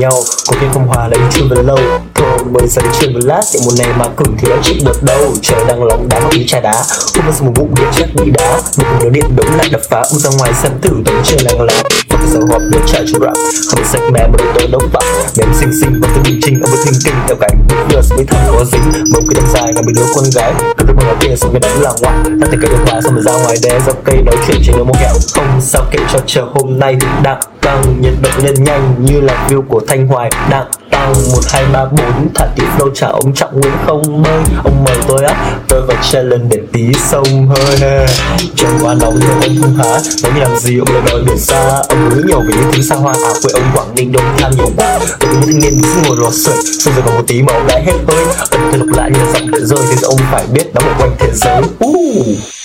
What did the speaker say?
nhau. Có khi không hòa lấy chưa về lâu. Thôi mới dần chuyện một lát để một này mà cứng thì đã chịu được đâu. Trời đang lóng đá mặc ý trà đá. Không có một vụ điện chất bị đá. Một cùng nó điện đống lại đập phá u ra ngoài xem thử tấm trời làng lá và cái dấu họp được trả chủ rap không sạch mẹ bởi tôi đống bạc xinh xinh và tôi bình trình ông với thinh kinh theo cảnh vừa với thằng có dính bông cái đằng dài ngày bị đứa con gái. Cứ tôi nói tiền xong cái đánh là ngoại ta thì cái điện thoại xong rồi ra ngoài đế dọc cây nói chuyện trên một kẹo. Không sao kệ cho chờ hôm nay. Đặng tăng nhiệt độ lên nhanh như là view của thanh hoài. Đặng tăng một, hai, ba, bốn. Thả tí đâu trả ông trọng nguyễn không ơi ông mời tôi á sẽ lên challenge để tí sông hơi Chẳng quá nóng nhưng ông không hả nói như làm gì ông lại đòi biển xa. Ông nghĩ nhiều về những thứ xa hoa à quê ông quảng ninh đông tham nhiều quá. Tôi những thanh niên đứng ngồi lò sưởi xong rồi còn một tí mà ông đã hết hơi Ông tôi lục lại như là giọng để rơi thì ông phải biết đó một quanh thế giới. Uh.